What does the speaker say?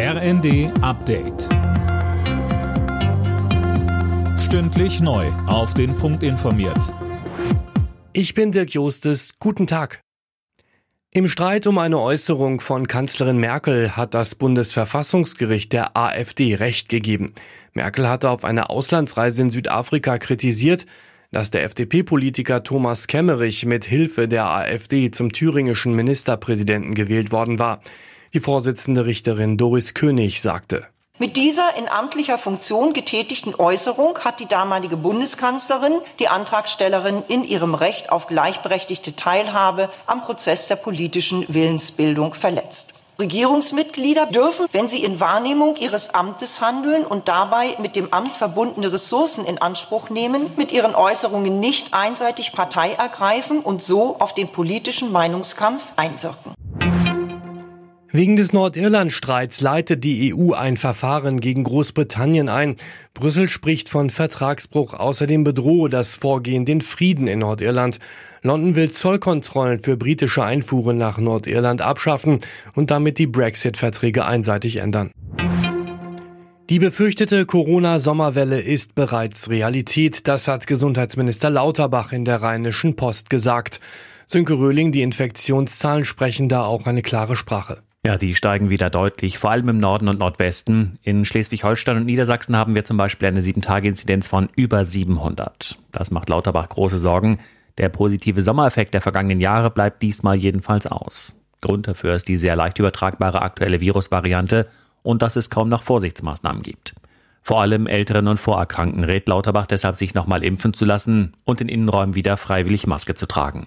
RND Update. Stündlich neu. Auf den Punkt informiert. Ich bin Dirk Jostes. Guten Tag. Im Streit um eine Äußerung von Kanzlerin Merkel hat das Bundesverfassungsgericht der AfD Recht gegeben. Merkel hatte auf einer Auslandsreise in Südafrika kritisiert, dass der FDP-Politiker Thomas Kemmerich mit Hilfe der AfD zum thüringischen Ministerpräsidenten gewählt worden war. Die Vorsitzende Richterin Doris König sagte. Mit dieser in amtlicher Funktion getätigten Äußerung hat die damalige Bundeskanzlerin die Antragstellerin in ihrem Recht auf gleichberechtigte Teilhabe am Prozess der politischen Willensbildung verletzt. Regierungsmitglieder dürfen, wenn sie in Wahrnehmung ihres Amtes handeln und dabei mit dem Amt verbundene Ressourcen in Anspruch nehmen, mit ihren Äußerungen nicht einseitig Partei ergreifen und so auf den politischen Meinungskampf einwirken. Wegen des Nordirland-Streits leitet die EU ein Verfahren gegen Großbritannien ein. Brüssel spricht von Vertragsbruch. Außerdem bedrohe das Vorgehen den Frieden in Nordirland. London will Zollkontrollen für britische Einfuhren nach Nordirland abschaffen und damit die Brexit-Verträge einseitig ändern. Die befürchtete Corona-Sommerwelle ist bereits Realität. Das hat Gesundheitsminister Lauterbach in der Rheinischen Post gesagt. Sönke Röhling, die Infektionszahlen sprechen da auch eine klare Sprache. Ja, die steigen wieder deutlich, vor allem im Norden und Nordwesten. In Schleswig-Holstein und Niedersachsen haben wir zum Beispiel eine 7-Tage-Inzidenz von über 700. Das macht Lauterbach große Sorgen. Der positive Sommereffekt der vergangenen Jahre bleibt diesmal jedenfalls aus. Grund dafür ist die sehr leicht übertragbare aktuelle Virusvariante und dass es kaum noch Vorsichtsmaßnahmen gibt. Vor allem Älteren und Vorerkrankten rät Lauterbach deshalb, sich nochmal impfen zu lassen und in Innenräumen wieder freiwillig Maske zu tragen.